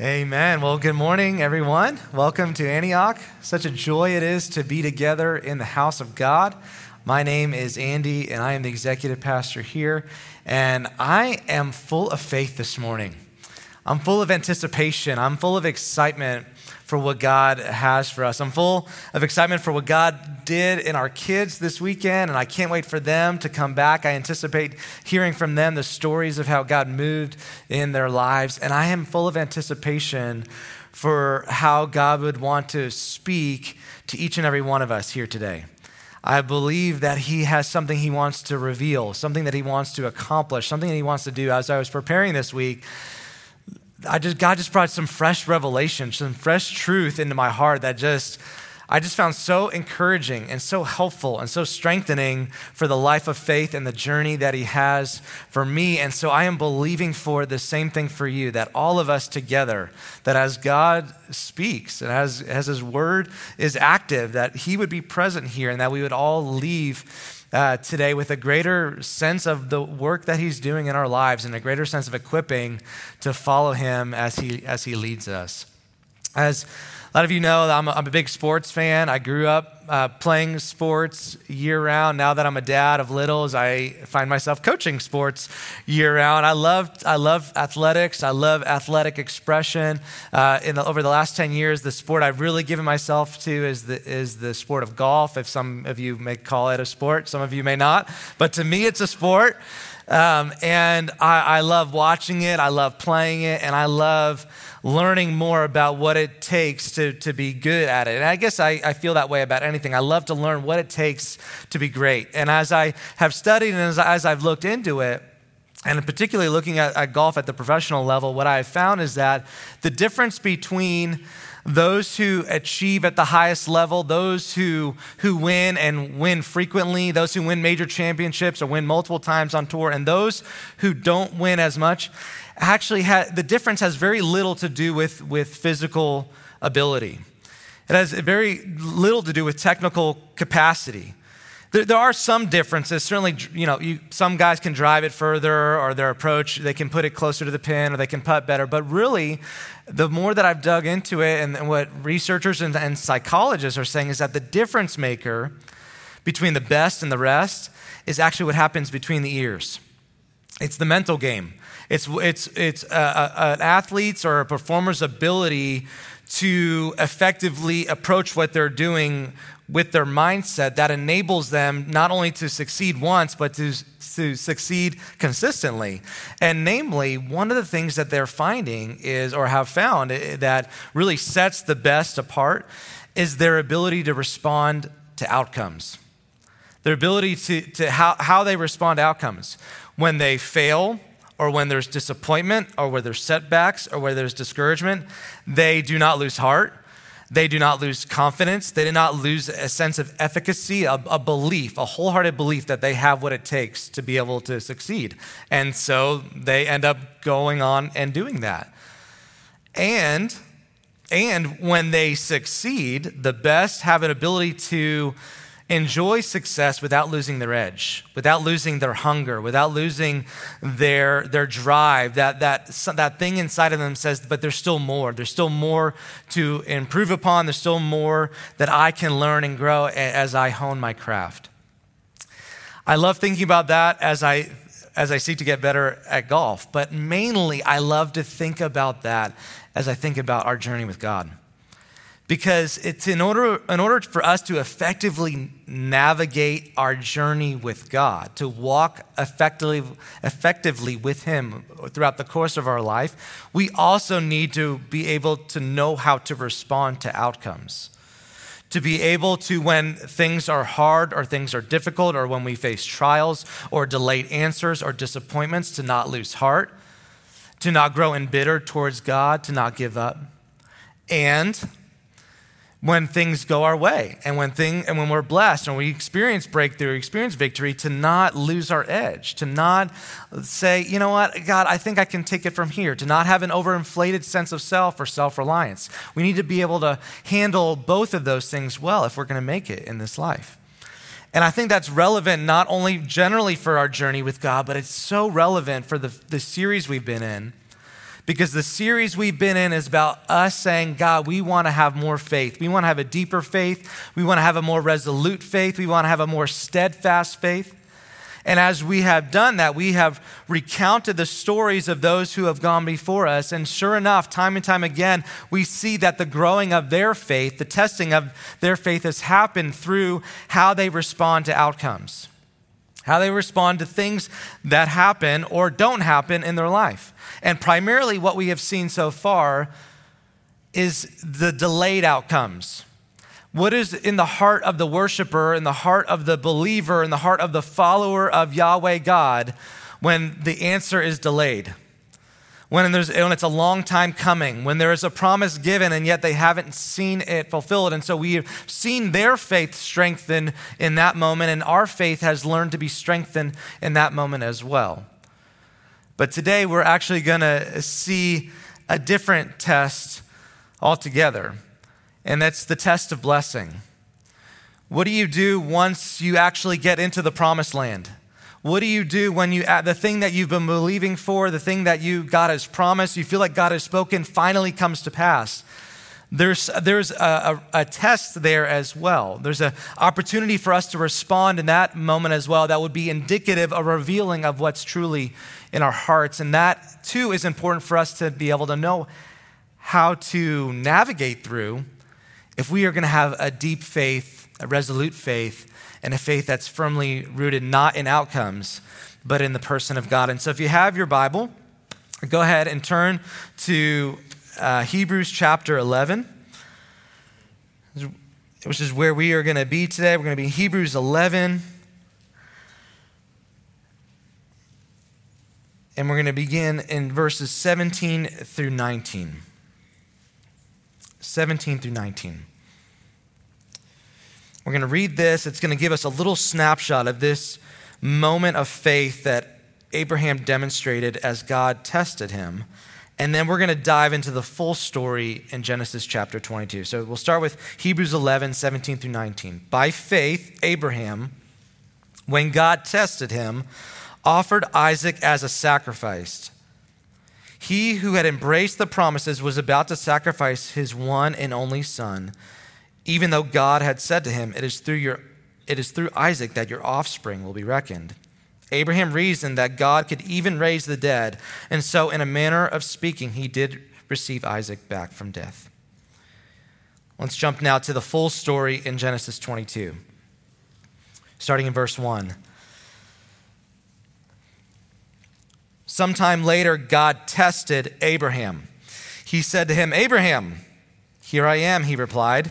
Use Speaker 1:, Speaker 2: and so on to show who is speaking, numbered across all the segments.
Speaker 1: Amen. Well, good morning, everyone. Welcome to Antioch. Such a joy it is to be together in the house of God. My name is Andy, and I am the executive pastor here. And I am full of faith this morning. I'm full of anticipation. I'm full of excitement for what God has for us. I'm full of excitement for what God did in our kids this weekend, and I can't wait for them to come back. I anticipate hearing from them the stories of how God moved in their lives, and I am full of anticipation for how God would want to speak to each and every one of us here today. I believe that he has something he wants to reveal, something that he wants to accomplish, something that he wants to do. As I was preparing this week, I just God just brought some fresh revelation, some fresh truth into my heart that just I just found so encouraging and so helpful and so strengthening for the life of faith and the journey that He has for me. And so I am believing for the same thing for you that all of us together, that as God speaks and as, as His word is active, that He would be present here and that we would all leave uh, today with a greater sense of the work that he's doing in our lives and a greater sense of equipping to follow him as he, as he leads us. As a lot of you know, I'm a, I'm a big sports fan. I grew up uh, playing sports year round. Now that I'm a dad of littles, I find myself coaching sports year round. I love, I love athletics. I love athletic expression. Uh, in the, over the last 10 years, the sport I've really given myself to is the, is the sport of golf. If some of you may call it a sport, some of you may not. But to me, it's a sport. Um, and I, I love watching it, I love playing it, and I love learning more about what it takes to, to be good at it. And I guess I, I feel that way about anything. I love to learn what it takes to be great. And as I have studied and as, as I've looked into it, and particularly looking at, at golf at the professional level, what I've found is that the difference between those who achieve at the highest level, those who, who win and win frequently, those who win major championships or win multiple times on tour, and those who don't win as much, actually the difference has very little to do with, with physical ability. It has very little to do with technical capacity. There, there are some differences. Certainly, you know, you, some guys can drive it further or their approach, they can put it closer to the pin or they can putt better. But really, the more that I've dug into it and, and what researchers and, and psychologists are saying is that the difference maker between the best and the rest is actually what happens between the ears. It's the mental game. It's, it's, it's a, a, an athlete's or a performer's ability to effectively approach what they're doing with their mindset that enables them not only to succeed once, but to, to succeed consistently. And namely, one of the things that they're finding is, or have found, eh, that really sets the best apart is their ability to respond to outcomes. Their ability to, to how, how they respond to outcomes. When they fail, or when there's disappointment, or where there's setbacks, or where there's discouragement, they do not lose heart. They do not lose confidence. They do not lose a sense of efficacy, a, a, belief, a wholehearted belief that they have what it takes to be able to succeed. And so they end up going on and doing that. And and when they succeed, the best have an ability to enjoy success without losing their edge, without losing their hunger, without losing their, their drive. That, that, that thing inside of them says, but there's still more. There's still more to improve upon. There's still more that I can learn and grow as I hone my craft. I love thinking about that as I as I seek to get better at golf, but mainly I love to think about that as I think about our journey with God because it's in order, in order for us to effectively navigate our journey with God, to walk effectively, effectively with Him throughout the course of our life, we also need to be able to know how to respond to outcomes. To be able to, when things are hard or things are difficult, or when we face trials or delayed answers or disappointments, to not lose heart, to not grow embittered towards God, to not give up. And when things go our way and when thing and when we're blessed and we experience breakthrough experience victory to not lose our edge to not say you know what? God i think i can take it from here to not have an overinflated sense of self or self-reliance. We need to be able to handle both of those things well if we're going to make it in this life. And I think that's relevant not only generally for our journey with God, but it's so relevant for the, the series we've been in because the series we've been in is about us saying, God, we want to have more faith. We want to have a deeper faith. We want to have a more resolute faith. We want to have a more steadfast faith. And as we have done that, we have recounted the stories of those who have gone before us. And sure enough, time and time again, we see that the growing of their faith, the testing of their faith, has happened through how they respond to outcomes, how they respond to things that happen or don't happen in their life. And primarily, what we have seen so far is the delayed outcomes what is in the heart of the worshiper, in the heart of the believer, in the heart of the follower of Yahweh God when the answer is delayed? When, there's, when it's a long time coming, when there is a promise given and yet they haven't seen it fulfilled. And so we have seen their faith strengthen in that moment, and our faith has learned to be strengthened in that moment as well. But today we're actually going to see a different test altogether and that's the test of blessing. What do you do once you actually get into the promised land? What do you do when you the thing that you've been believing for, the thing that you God has promised, you feel like God has spoken, finally comes to pass? There's, there's a, a, a test there as well. There's an opportunity for us to respond in that moment as well that would be indicative, a revealing of what's truly in our hearts. And that too is important for us to be able to know how to navigate through if we are going to have a deep faith, a resolute faith, and a faith that's firmly rooted not in outcomes, but in the person of God. And so if you have your Bible, go ahead and turn to uh, Hebrews chapter 11, which is where we are going to be today. We're going to be in Hebrews 11. And we're going to begin in verses 17 through 19. 17 through 19. We're going to read this. It's going to give us a little snapshot of this moment of faith that Abraham demonstrated as God tested him. And then we're going to dive into the full story in Genesis chapter 22. So we'll start with Hebrews 11, 17 through 19. By faith, Abraham, when God tested him, offered Isaac as a sacrifice. He who had embraced the promises was about to sacrifice his one and only son, even though God had said to him, It is through, your, it is through Isaac that your offspring will be reckoned. Abraham reasoned that God could even raise the dead, and so, in a manner of speaking, he did receive Isaac back from death. Let's jump now to the full story in Genesis 22, starting in verse 1. Sometime later, God tested Abraham. He said to him, Abraham, here I am, he replied.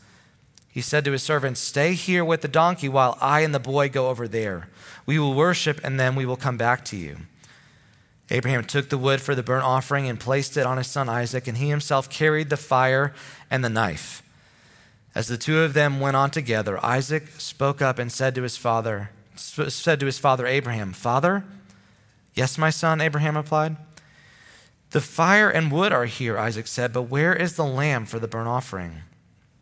Speaker 1: He said to his servants, Stay here with the donkey while I and the boy go over there. We will worship, and then we will come back to you. Abraham took the wood for the burnt offering and placed it on his son Isaac, and he himself carried the fire and the knife. As the two of them went on together, Isaac spoke up and said to his father, said to his father Abraham, Father? Yes, my son, Abraham replied. The fire and wood are here, Isaac said, but where is the lamb for the burnt offering?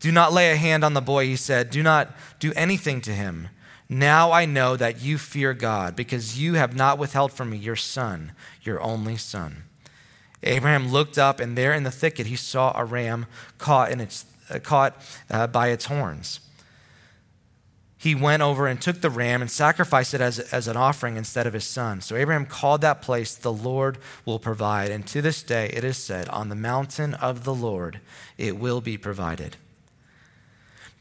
Speaker 1: Do not lay a hand on the boy, he said. Do not do anything to him. Now I know that you fear God, because you have not withheld from me your son, your only son. Abraham looked up, and there in the thicket he saw a ram caught, in its, uh, caught uh, by its horns. he went over and took the ram and sacrificed it as, as an offering instead of his son. So Abraham called that place, The Lord will provide. And to this day it is said, On the mountain of the Lord it will be provided.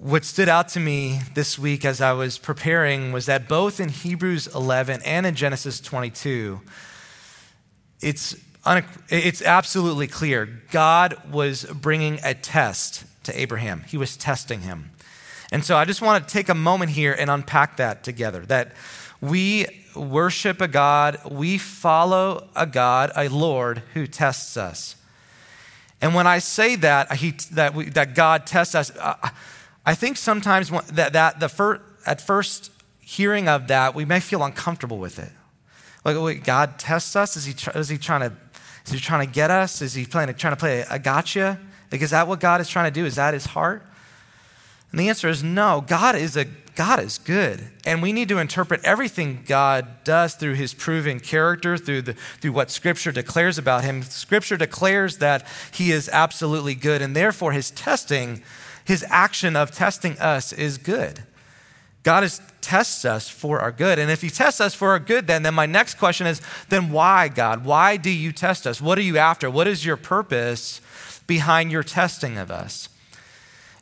Speaker 1: What stood out to me this week as I was preparing was that both in Hebrews 11 and in Genesis 22, it's, it's absolutely clear. God was bringing a test to Abraham, He was testing him. And so I just want to take a moment here and unpack that together that we worship a God, we follow a God, a Lord who tests us. And when I say that, he, that, we, that God tests us, uh, I think sometimes that, that the fir- at first hearing of that, we may feel uncomfortable with it. Like, wait, God tests us? Is he, tr- is he trying to is he trying to get us? Is he playing, trying to play a gotcha? Like, is that what God is trying to do? Is that his heart? And the answer is no. God is a God is good. And we need to interpret everything God does through his proven character, through, the, through what Scripture declares about him. Scripture declares that he is absolutely good, and therefore his testing his action of testing us is good. God is tests us for our good. And if he tests us for our good, then, then my next question is then why, God? Why do you test us? What are you after? What is your purpose behind your testing of us?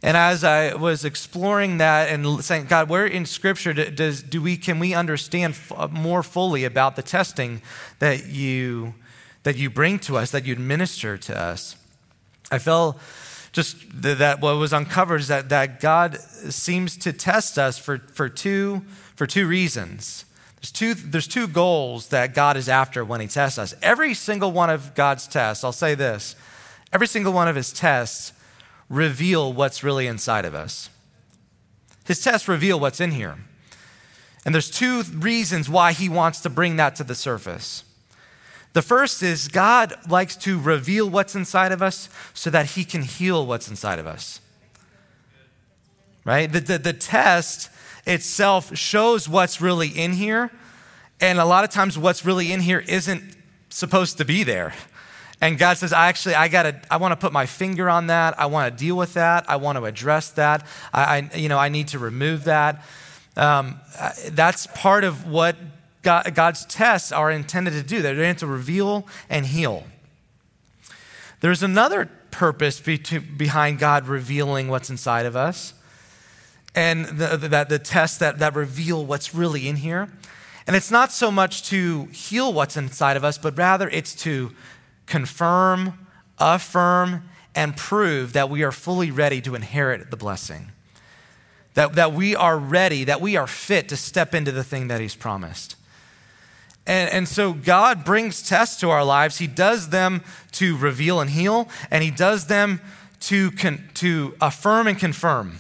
Speaker 1: And as I was exploring that and saying, God, where in Scripture does, do we, can we understand uh, more fully about the testing that you, that you bring to us, that you administer to us? I felt just that what was uncovered is that, that God seems to test us for, for, two, for two reasons. There's two, there's two goals that God is after when He tests us. Every single one of God's tests, I'll say this, every single one of His tests reveal what's really inside of us. His tests reveal what's in here. And there's two reasons why He wants to bring that to the surface. The first is God likes to reveal what's inside of us so that he can heal what's inside of us. Right? The, the, the test itself shows what's really in here. And a lot of times, what's really in here isn't supposed to be there. And God says, I actually, I gotta, I want to put my finger on that. I want to deal with that. I want to address that. I, I, you know, I need to remove that. Um, that's part of what God, God's tests are intended to do. They're intended to reveal and heal. There's another purpose be behind God revealing what's inside of us, and the, the, the tests that, that reveal what's really in here. And it's not so much to heal what's inside of us, but rather it's to confirm, affirm, and prove that we are fully ready to inherit the blessing. That, that we are ready, that we are fit to step into the thing that He's promised. And, and so God brings tests to our lives. He does them to reveal and heal, and He does them to, con, to affirm and confirm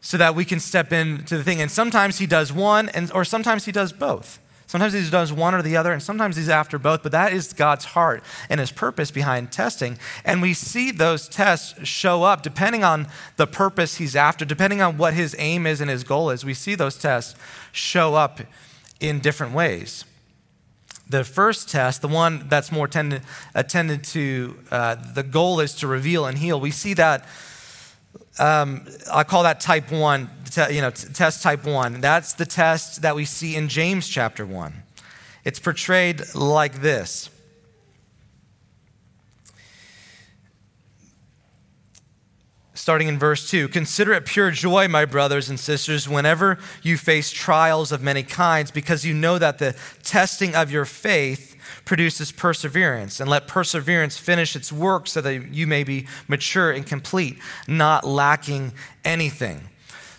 Speaker 1: so that we can step into the thing. And sometimes He does one, and, or sometimes He does both. Sometimes He does one or the other, and sometimes He's after both, but that is God's heart and His purpose behind testing. And we see those tests show up depending on the purpose He's after, depending on what His aim is and His goal is. We see those tests show up in different ways. The first test, the one that's more tended, attended to, uh, the goal is to reveal and heal. We see that, um, I call that type one, you know, test type one. That's the test that we see in James chapter one. It's portrayed like this. Starting in verse 2. Consider it pure joy, my brothers and sisters, whenever you face trials of many kinds, because you know that the testing of your faith produces perseverance. And let perseverance finish its work so that you may be mature and complete, not lacking anything.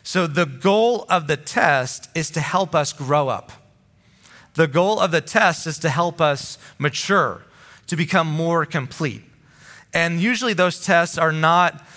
Speaker 1: So, the goal of the test is to help us grow up. The goal of the test is to help us mature, to become more complete. And usually, those tests are not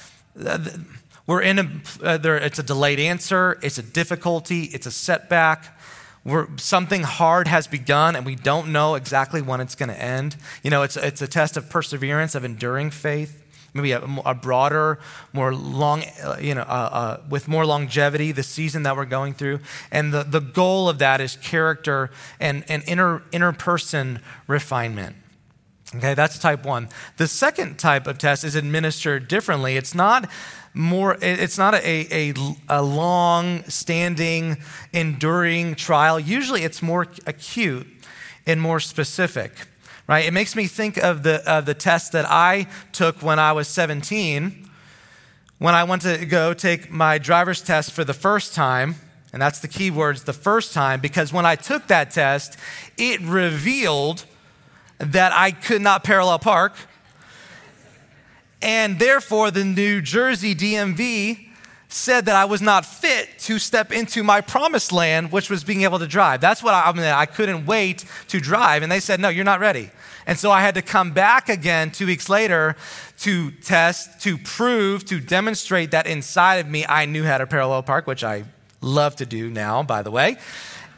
Speaker 1: We're in a, uh, there, it's a delayed answer, it's a difficulty, it's a setback. We're, something hard has begun and we don't know exactly when it's going to end. You know, it's, it's a test of perseverance, of enduring faith maybe a, a, broader, more long, uh, you know, uh, uh, with more longevity, the season that we're going through. And the, the goal of that is character and, and inner, inner person refinement. Okay, that's type one. The second type of test is administered differently. It's not more, it's not a, a, a long standing, enduring trial. Usually it's more acute and more specific, right? It makes me think of the, of the test that I took when I was 17, when I went to go take my driver's test for the first time. And that's the key words, the first time, because when I took that test, it revealed that I could not parallel park. And therefore, the New Jersey DMV said that I was not fit to step into my promised land, which was being able to drive. That's what I, I mean. I couldn't wait to drive. And they said, no, you're not ready. And so I had to come back again two weeks later to test, to prove, to demonstrate that inside of me I knew how to parallel park, which I love to do now, by the way.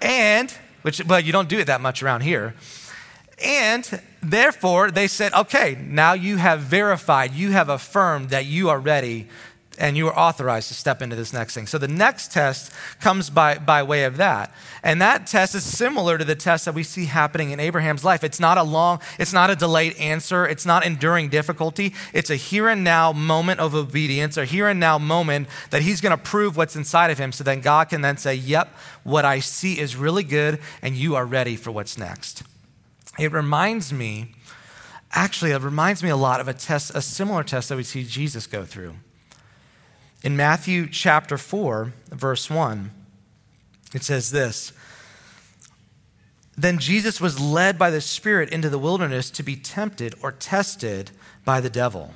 Speaker 1: And, which, well, you don't do it that much around here. And therefore, they said, okay, now you have verified, you have affirmed that you are ready and you are authorized to step into this next thing. So the next test comes by, by way of that. And that test is similar to the test that we see happening in Abraham's life. It's not a long, it's not a delayed answer, it's not enduring difficulty. It's a here and now moment of obedience, a here and now moment that he's going to prove what's inside of him. So then God can then say, yep, what I see is really good, and you are ready for what's next. It reminds me, actually, it reminds me a lot of a test, a similar test that we see Jesus go through. In Matthew chapter 4, verse 1, it says this Then Jesus was led by the Spirit into the wilderness to be tempted or tested by the devil.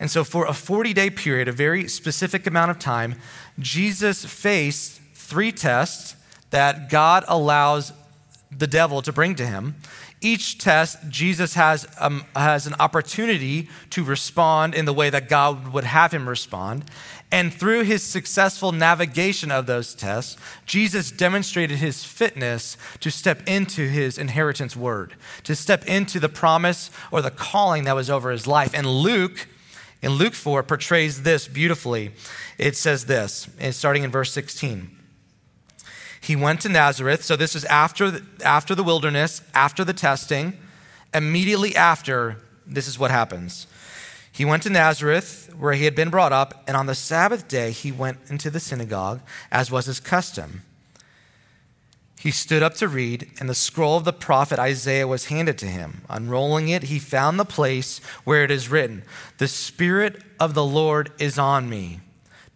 Speaker 1: And so, for a 40 day period, a very specific amount of time, Jesus faced three tests that God allows the devil to bring to him. Each test, Jesus has, um, has an opportunity to respond in the way that God would have him respond. And through his successful navigation of those tests, Jesus demonstrated his fitness to step into his inheritance word, to step into the promise or the calling that was over his life. And Luke, in Luke 4, portrays this beautifully. It says this, starting in verse 16. He went to Nazareth. So this is after the, after the wilderness, after the testing. Immediately after, this is what happens. He went to Nazareth, where he had been brought up, and on the Sabbath day he went into the synagogue, as was his custom. He stood up to read, and the scroll of the prophet Isaiah was handed to him. Unrolling it, he found the place where it is written, The Spirit of the Lord is on me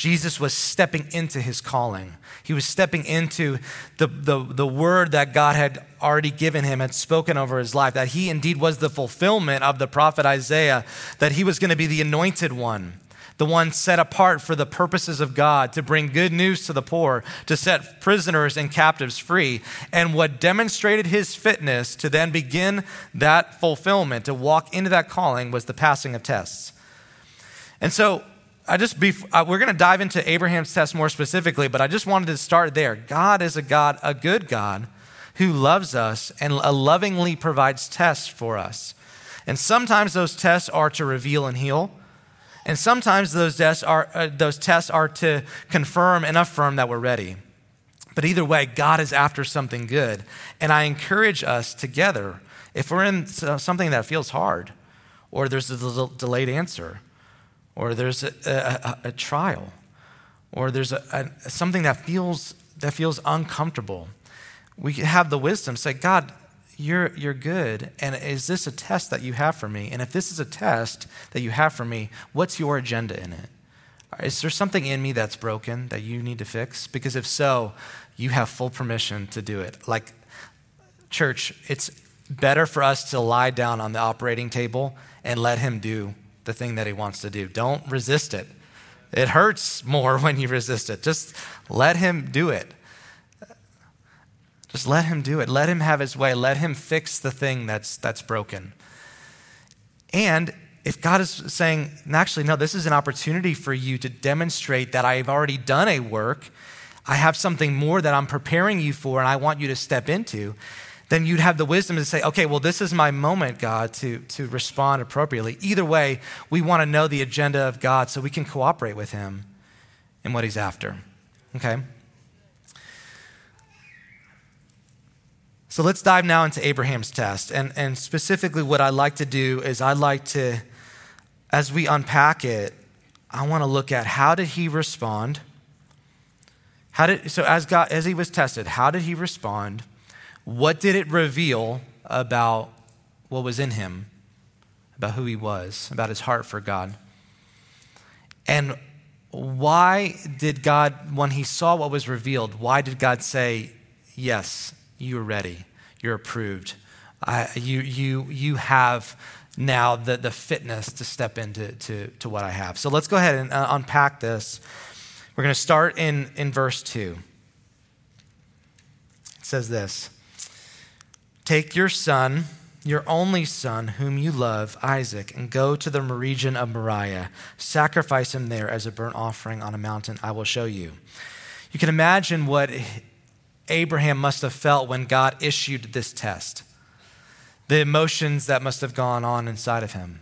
Speaker 1: Jesus was stepping into his calling. He was stepping into the, the, the word that God had already given him, had spoken over his life, that he indeed was the fulfillment of the prophet Isaiah, that he was going to be the anointed one, the one set apart for the purposes of God, to bring good news to the poor, to set prisoners and captives free. And what demonstrated his fitness to then begin that fulfillment, to walk into that calling, was the passing of tests. And so, I just be, uh, we're going to dive into Abraham's test more specifically, but I just wanted to start there. God is a God, a good God who loves us and lovingly provides tests for us. And sometimes those tests are to reveal and heal. And sometimes those tests are, uh, those tests are to confirm and affirm that we're ready. But either way, God is after something good. And I encourage us together, if we're in something that feels hard or there's a delayed answer, or there's a, a, a trial, or there's a, something that feels, that feels uncomfortable, we have the wisdom say, God, you're, you're good. And is this a test that you have for me? And if this is a test that you have for me, what's your agenda in it? is there something in me that's broken that you need to fix? Because if so, you have full permission to do it. Like, church, it's better for us to lie down on the operating table and let Him do the thing that He wants to do. Don't resist it. It hurts more when you resist it. Just let Him do it. Just let Him do it. Let Him have His way. Let Him fix the thing that's, that's broken. And if God is saying, actually, no, this is an opportunity for you to demonstrate that I've already done a work, I have something more that I'm preparing you for and I want you to step into, then you'd have the wisdom to say, okay, well, this is my moment, God, to, to respond appropriately. Either way, we want to know the agenda of God so we can cooperate with Him in what He's after. Okay? So let's dive now into Abraham's test. And, and specifically, what I'd like to do is I'd like to, as we unpack it, I want to look at how did he respond? How did, so as, God, as he was tested, how did he respond? What did it reveal about what was in him, about who he was, about his heart for God? And why did God, when he saw what was revealed, why did God say, Yes, you're ready, you're approved, I, you, you, you have now the, the fitness to step into to, to what I have? So let's go ahead and uh, unpack this. We're going to start in, in verse 2. It says this. Take your son, your only son, whom you love, Isaac, and go to the region of Moriah. Sacrifice him there as a burnt offering on a mountain I will show you. You can imagine what Abraham must have felt when God issued this test, the emotions that must have gone on inside of him.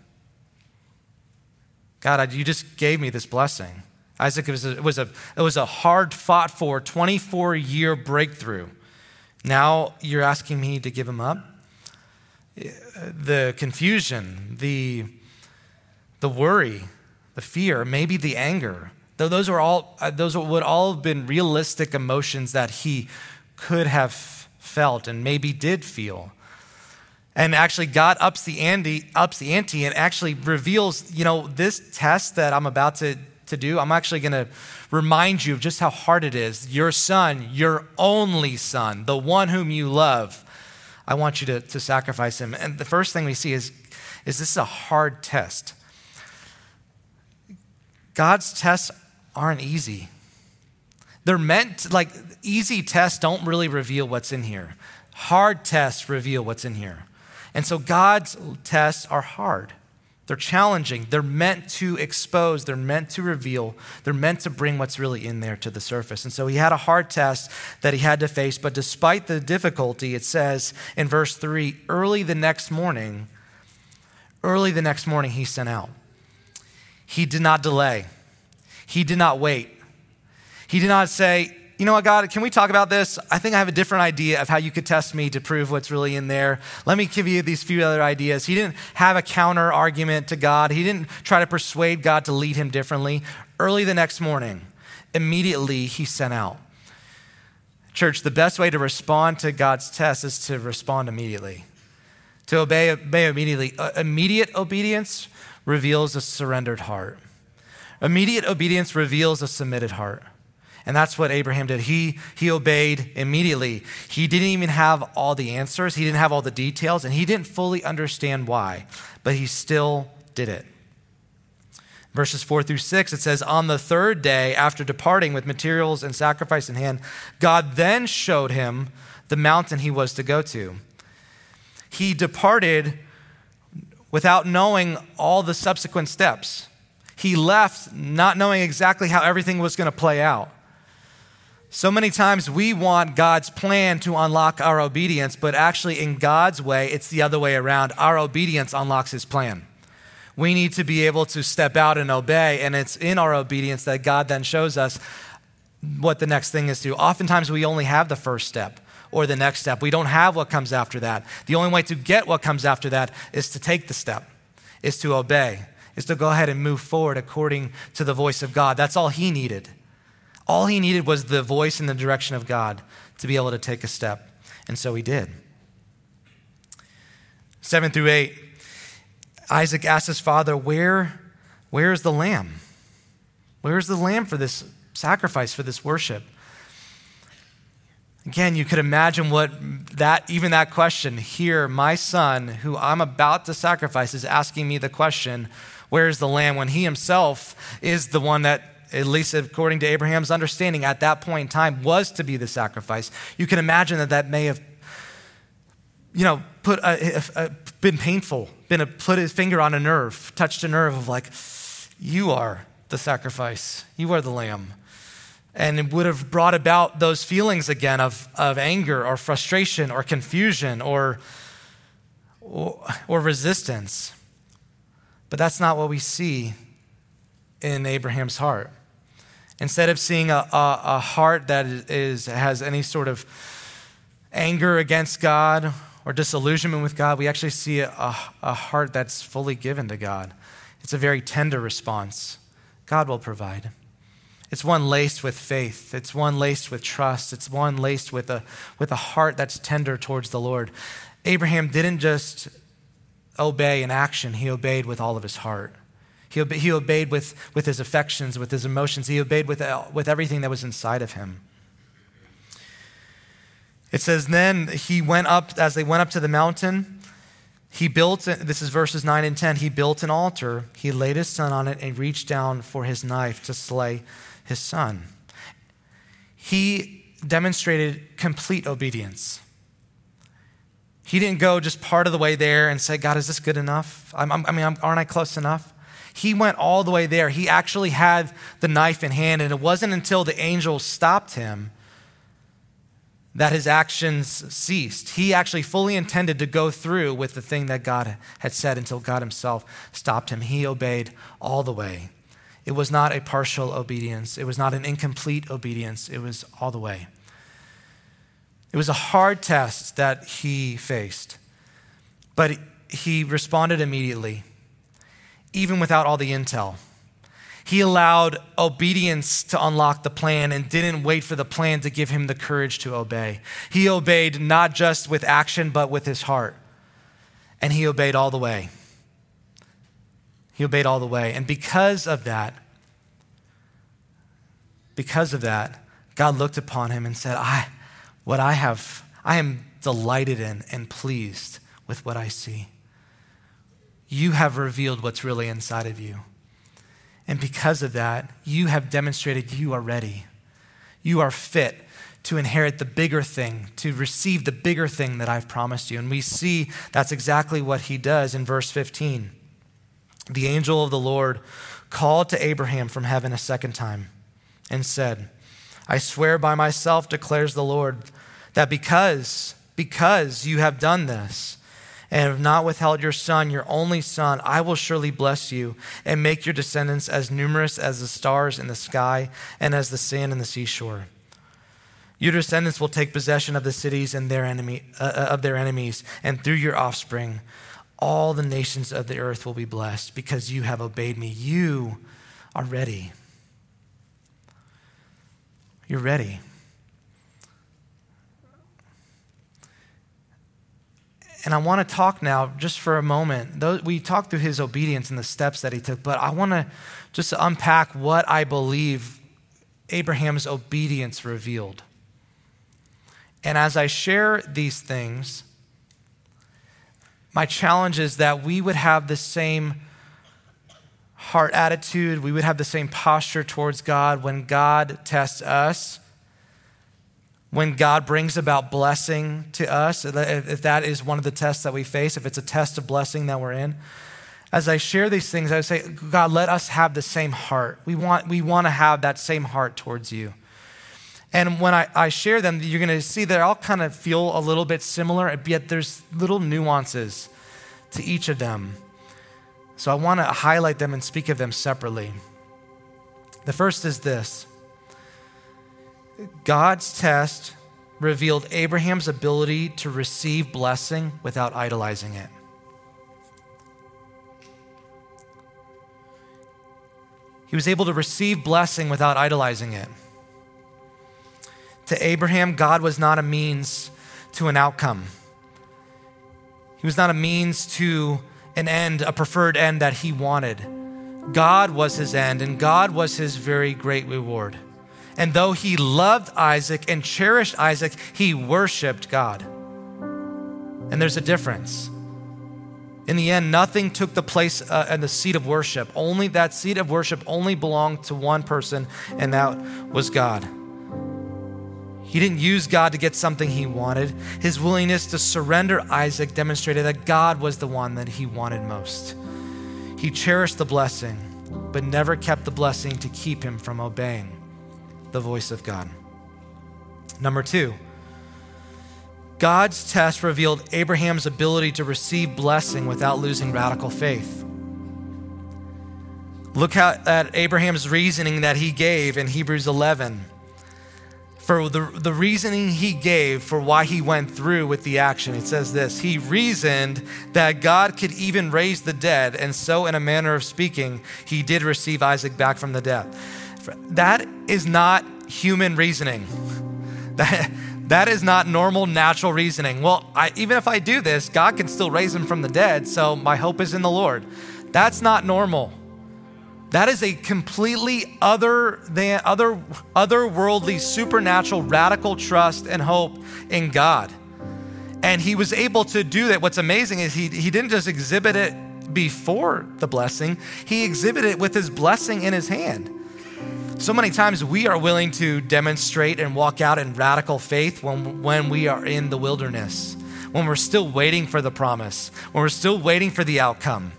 Speaker 1: God, you just gave me this blessing. Isaac was a, was a, it was a hard fought for 24 year breakthrough. Now you're asking me to give him up? The confusion, the, the worry, the fear, maybe the anger. Though those are all uh, those would all have been realistic emotions that he could have felt and maybe did feel. And actually God ups the ante, ups the ante and actually reveals, you know, this test that I'm about to to do. I'm actually going to remind you of just how hard it is. Your son, your only son, the one whom you love, I want you to, to sacrifice him. And the first thing we see is, is this is a hard test. God's tests aren't easy. They're meant, like, easy tests don't really reveal what's in here. Hard tests reveal what's in here. And so God's tests are hard. They're challenging. They're meant to expose. They're meant to reveal. They're meant to bring what's really in there to the surface. And so he had a hard test that he had to face. But despite the difficulty, it says in verse 3 early the next morning, early the next morning, he sent out. He did not delay, he did not wait. He did not say, you know what, God, can we talk about this? I think I have a different idea of how you could test me to prove what's really in there. Let me give you these few other ideas. He didn't have a counter argument to God, he didn't try to persuade God to lead him differently. Early the next morning, immediately he sent out. Church, the best way to respond to God's test is to respond immediately. To obey, obey immediately. Uh, immediate obedience reveals a surrendered heart. Immediate obedience reveals a submitted heart. And that's what Abraham did. He, he obeyed immediately. He didn't even have all the answers, he didn't have all the details, and he didn't fully understand why, but he still did it. Verses 4 through 6, it says, On the third day, after departing with materials and sacrifice in hand, God then showed him the mountain he was to go to. He departed without knowing all the subsequent steps. He left not knowing exactly how everything was going to play out. So many times we want God's plan to unlock our obedience, but actually, in God's way, it's the other way around. Our obedience unlocks His plan. We need to be able to step out and obey, and it's in our obedience that God then shows us what the next thing is to. Do. Oftentimes, we only have the first step or the next step. We don't have what comes after that. The only way to get what comes after that is to take the step, is to obey, is to go ahead and move forward according to the voice of God. That's all He needed. All he needed was the voice in the direction of God to be able to take a step. And so he did. Seven through eight, Isaac asked his father, Where, where is the lamb? Where's the lamb for this sacrifice, for this worship? Again, you could imagine what that, even that question here, my son, who I'm about to sacrifice, is asking me the question, Where's the lamb? when he himself is the one that, at least according to Abraham's understanding at that point in time, was to be the sacrifice. You can imagine that that may have, you know, put a, a, a, been painful, been a, put his finger on a nerve, touched a nerve of like, You are the sacrifice, you are the lamb and it would have brought about those feelings again of, of anger or frustration or confusion or, or, or resistance. But that's not what we see in Abraham's heart. Instead of seeing a, a, a heart that is, has any sort of anger against God or disillusionment with God, we actually see a, a heart that's fully given to God. It's a very tender response. God will provide. It's one laced with faith. It's one laced with trust. It's one laced with a, with a heart that's tender towards the Lord. Abraham didn't just obey in action, he obeyed with all of his heart. He, obe- he obeyed with, with his affections, with his emotions. He obeyed with, uh, with everything that was inside of him. It says, Then he went up, as they went up to the mountain, he built, this is verses 9 and 10, he built an altar. He laid his son on it and reached down for his knife to slay his son. He demonstrated complete obedience. He didn't go just part of the way there and say, God, is this good enough? I'm, I'm, i mean, aren't I close enough? He went all the way there. He actually had the knife in hand, and it wasn't until the angel stopped him that his actions ceased. He actually fully intended to go through with the thing that God had said until God himself stopped him. He obeyed all the way. It was not a partial obedience, it was not an incomplete obedience, it was all the way. It was a hard test that he faced, but he responded immediately, even without all the intel. He allowed obedience to unlock the plan and didn't wait for the plan to give him the courage to obey. He obeyed not just with action, but with his heart. And he obeyed all the way. He obeyed all the way. And because of that, because of that, God looked upon him and said, I, what I have, I am delighted in and pleased with what I see. You have revealed what's really inside of you. And because of that, you have demonstrated you are ready. You are fit to inherit the bigger thing, to receive the bigger thing that I've promised you. And we see that's exactly what he does in verse 15 the angel of the Lord called to Abraham from heaven a second time and said, I swear by myself, declares the Lord, that because, because you have done this, and have not withheld your son, your only son, I will surely bless you and make your descendants as numerous as the stars in the sky and as the sand in the seashore. Your descendants will take possession of the cities and their enemy, uh, uh of their enemies, and through your offspring, all the nations of the earth will be blessed because you have obeyed me. You are ready. You're ready. And I want to talk now just for a moment. We talked through his obedience and the steps that he took, but I want to just unpack what I believe Abraham's obedience revealed. And as I share these things, my challenge is that we would have the same heart attitude, we would have the same posture towards God when God tests us, when God brings about blessing to us, if that is one of the tests that we face, if it's a test of blessing that we're in. As I share these things, I say, God, let us have the same heart. We want, we want to have that same heart towards you. And when I, I share them, you're going to see they all kind of feel a little bit similar, yet there's little nuances to each of them. So I want to highlight them and speak of them separately. The first is this God's test revealed Abraham's ability to receive blessing without idolizing it. He was able to receive blessing without idolizing it. To Abraham, God was not a means to an outcome. He was not a means to an end, a preferred end that he wanted. God was his end and God was his very great reward. And though he loved Isaac and cherished Isaac, he worshiped God. And there's a difference. In the end, nothing took the place uh, and the seat of worship. Only that seat of worship only belonged to one person, and that was God. He didn't use God to get something he wanted. His willingness to surrender Isaac demonstrated that God was the one that he wanted most. He cherished the blessing, but never kept the blessing to keep him from obeying the voice of God. Number two, God's test revealed Abraham's ability to receive blessing without losing radical faith. Look at Abraham's reasoning that he gave in Hebrews 11 for the, the reasoning he gave for why he went through with the action. It says this He reasoned that God could even raise the dead, and so, in a manner of speaking, he did receive Isaac back from the dead. That is not human reasoning. That, that is not normal, natural reasoning. Well, I, even if I do this, God can still raise him from the dead, so my hope is in the Lord. That's not normal. That is a completely other than other otherworldly, supernatural, radical trust and hope in God. And he was able to do that. What's amazing is he, he didn't just exhibit it before the blessing, he exhibited it with his blessing in his hand. So many times we are willing to demonstrate and walk out in radical faith when, when we are in the wilderness, when we're still waiting for the promise, when we're still waiting for the outcome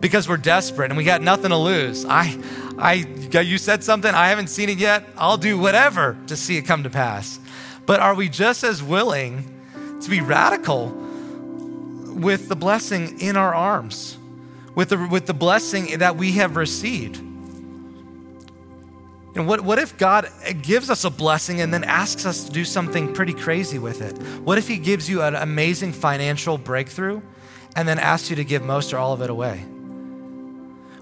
Speaker 1: because we're desperate and we got nothing to lose. I, I, you said something, I haven't seen it yet. I'll do whatever to see it come to pass. But are we just as willing to be radical with the blessing in our arms, with the, with the blessing that we have received? And what, what if God gives us a blessing and then asks us to do something pretty crazy with it? What if He gives you an amazing financial breakthrough and then asks you to give most or all of it away?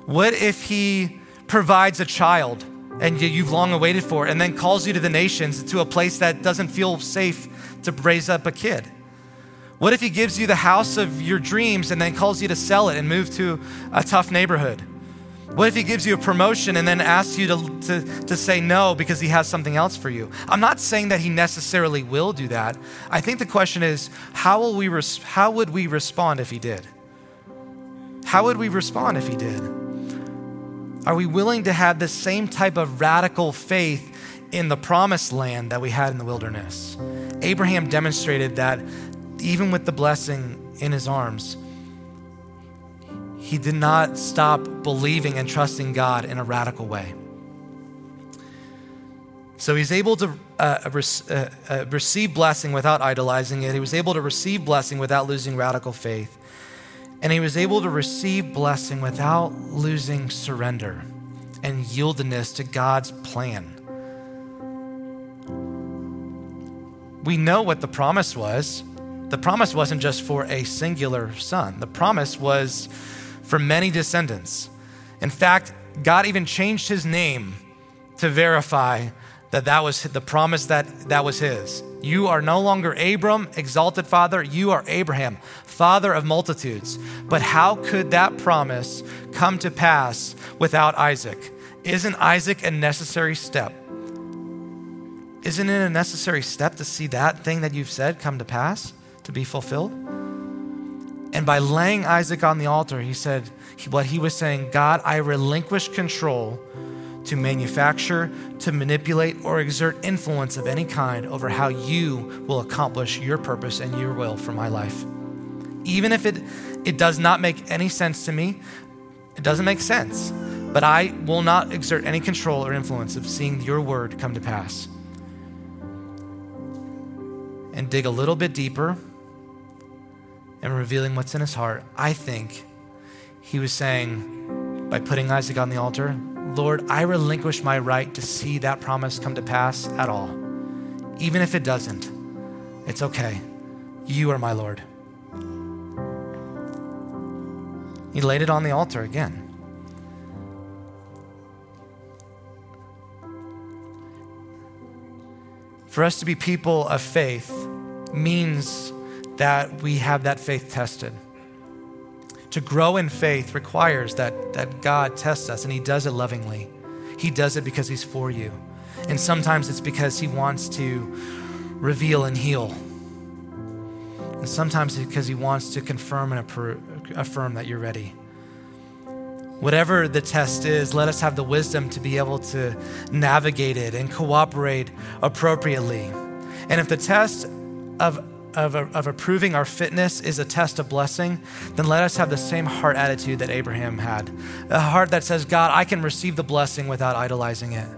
Speaker 1: What if he provides a child and you've long awaited for and then calls you to the nations to a place that doesn't feel safe to raise up a kid? What if he gives you the house of your dreams and then calls you to sell it and move to a tough neighborhood? What if he gives you a promotion and then asks you to, to, to say no because he has something else for you? I'm not saying that he necessarily will do that. I think the question is how, will we res- how would we respond if he did? How would we respond if he did? Are we willing to have the same type of radical faith in the promised land that we had in the wilderness? Abraham demonstrated that even with the blessing in his arms, he did not stop believing and trusting God in a radical way. So he's able to uh, uh, uh, receive blessing without idolizing it. He was able to receive blessing without losing radical faith and he was able to receive blessing without losing surrender and yieldedness to God's plan. We know what the promise was. The promise wasn't just for a singular son, the promise was for many descendants. In fact, God even changed his name to verify that that was the promise that that was his. You are no longer Abram, exalted father. You are Abraham, father of multitudes. But how could that promise come to pass without Isaac? Isn't Isaac a necessary step? Isn't it a necessary step to see that thing that you've said come to pass, to be fulfilled? And by laying Isaac on the altar, he said, what he was saying, God, I relinquish control to manufacture, to manipulate, or exert influence of any kind over how you will accomplish your purpose and your will for my life. Even if it, it does not make any sense to me, it doesn't make sense, but I will not exert any control or influence of seeing your word come to pass. And dig a little bit deeper and revealing what's in his heart, I think he was saying, by putting Isaac on the altar, Lord, I relinquish my right to see that promise come to pass at all. Even if it doesn't, it's okay. You are my Lord. He laid it on the altar again. For us to be people of faith means that we have that faith tested. to grow in faith requires that, that God tests us, and He does it lovingly. He does it because He's for you. And sometimes it's because He wants to reveal and heal. And sometimes it's because He wants to confirm and affirm that you're ready. Whatever the test is, let us have the wisdom to be able to navigate it and cooperate appropriately. And if the test of of, of approving our fitness is a test of blessing, then let us have the same heart attitude that Abraham had. A heart that says, God, I can receive the blessing without idolizing it.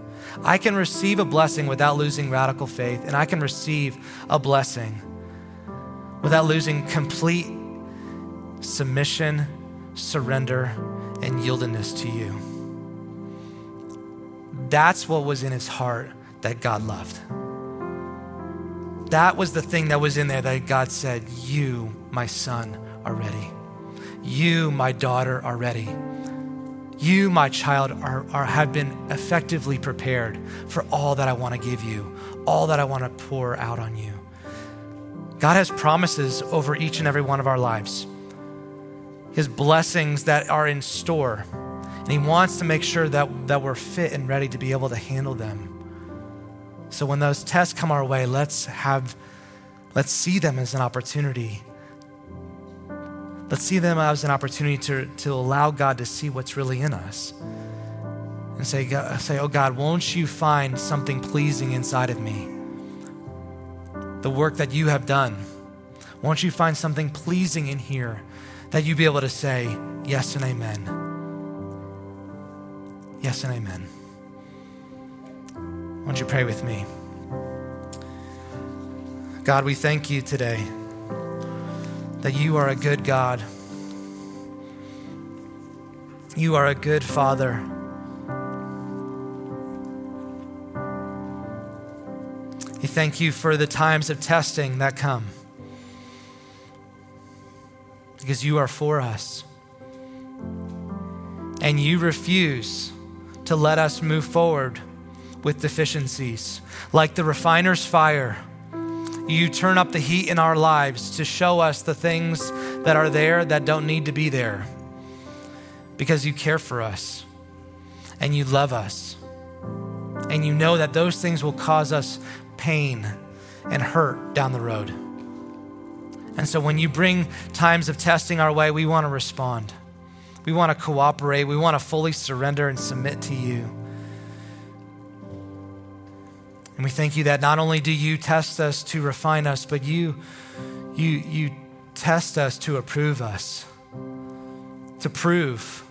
Speaker 1: I can receive a blessing without losing radical faith, and I can receive a blessing without losing complete submission, surrender, and yieldedness to you. That's what was in his heart that God loved. That was the thing that was in there that God said, You, my son, are ready. You, my daughter, are ready. You, my child, are, are, have been effectively prepared for all that I want to give you, all that I want to pour out on you. God has promises over each and every one of our lives his blessings that are in store. And He wants to make sure that, that we're fit and ready to be able to handle them. So when those tests come our way, let's have, let's see them as an opportunity. Let's see them as an opportunity to, to allow God to see what's really in us. And say, say, oh God, won't you find something pleasing inside of me? The work that you have done. Won't you find something pleasing in here that you be able to say yes and amen. Yes and amen. Won't you pray with me? God, we thank you today that you are a good God. You are a good Father. We thank you for the times of testing that come because you are for us. And you refuse to let us move forward with deficiencies. Like the refiner's fire, you turn up the heat in our lives to show us the things that are there that don't need to be there because you care for us and you love us. And you know that those things will cause us pain and hurt down the road. And so when you bring times of testing our way, we want to respond. We want to cooperate. We want to fully surrender and submit to you. And we thank you that not only do you test us to refine us, but you, you, you test us to approve us, to prove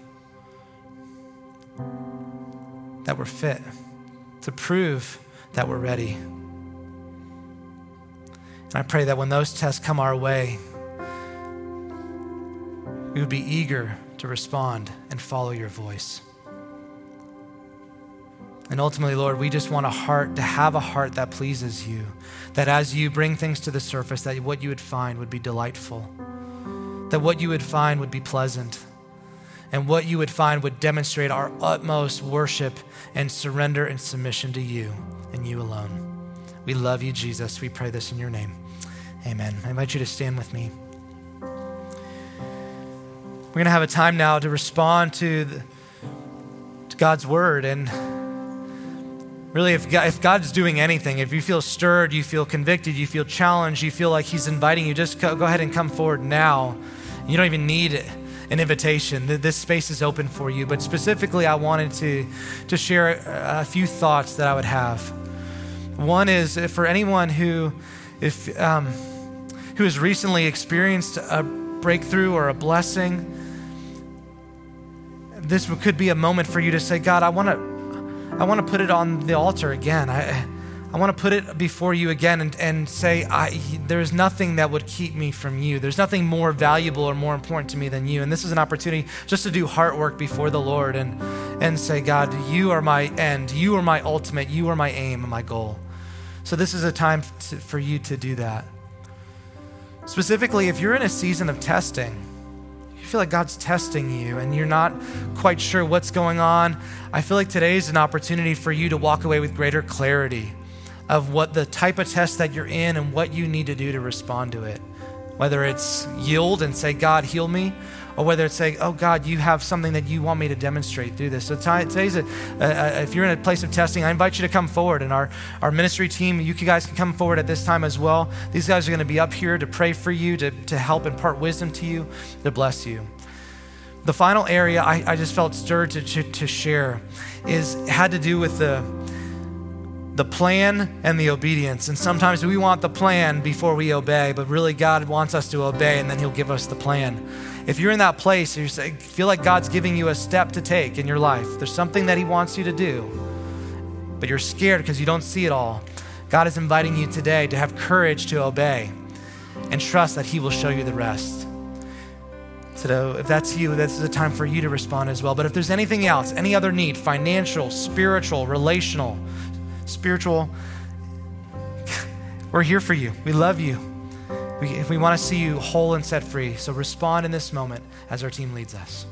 Speaker 1: that we're fit, to prove that we're ready. And I pray that when those tests come our way, we would be eager to respond and follow your voice. And ultimately, Lord, we just want a heart to have a heart that pleases you. That as you bring things to the surface, that what you would find would be delightful. That what you would find would be pleasant. And what you would find would demonstrate our utmost worship and surrender and submission to you and you alone. We love you, Jesus. We pray this in your name. Amen. I invite you to stand with me. We're going to have a time now to respond to, the, to God's word. And really, if, God, if God's doing anything, if you feel stirred, you feel convicted, you feel challenged, you feel like He's inviting you, just go, go ahead and come forward now. You don't even need an invitation. This space is open for you. But specifically, I wanted to, to share a few thoughts that I would have. One is for anyone who, if, um, who has recently experienced a breakthrough or a blessing, this could be a moment for you to say, God, I want to, I want to put it on the altar again. I, I want to put it before you again and, and say, I, there's nothing that would keep me from you. There's nothing more valuable or more important to me than you. And this is an opportunity just to do heart work before the Lord and, and say, God, you are my end. You are my ultimate. You are my aim and my goal. So, this is a time to, for you to do that. Specifically, if you're in a season of testing, you feel like God's testing you and you're not quite sure what's going on, I feel like today is an opportunity for you to walk away with greater clarity of what the type of test that you're in and what you need to do to respond to it. Whether it's yield and say, God, heal me, or whether it's saying, oh God, you have something that you want me to demonstrate through this. So today's a, a, if you're in a place of testing, I invite you to come forward. And our, our ministry team, you guys can come forward at this time as well. These guys are going to be up here to pray for you, to, to help impart wisdom to you, to bless you. The final area I, I just felt stirred to, to, to share is had to do with the the plan and the obedience. And sometimes we want the plan before we obey, but really God wants us to obey and then He'll give us the plan. If you're in that place, you feel like God's giving you a step to take in your life, there's something that He wants you to do, but you're scared because you don't see it all. God is inviting you today to have courage to obey and trust that He will show you the rest. So, if that's you, this is a time for you to respond as well. But if there's anything else, any other need, financial, spiritual, relational, spiritual, we're here for you. We love you. We, we want to see you whole and set free. So respond in this moment as our team leads us.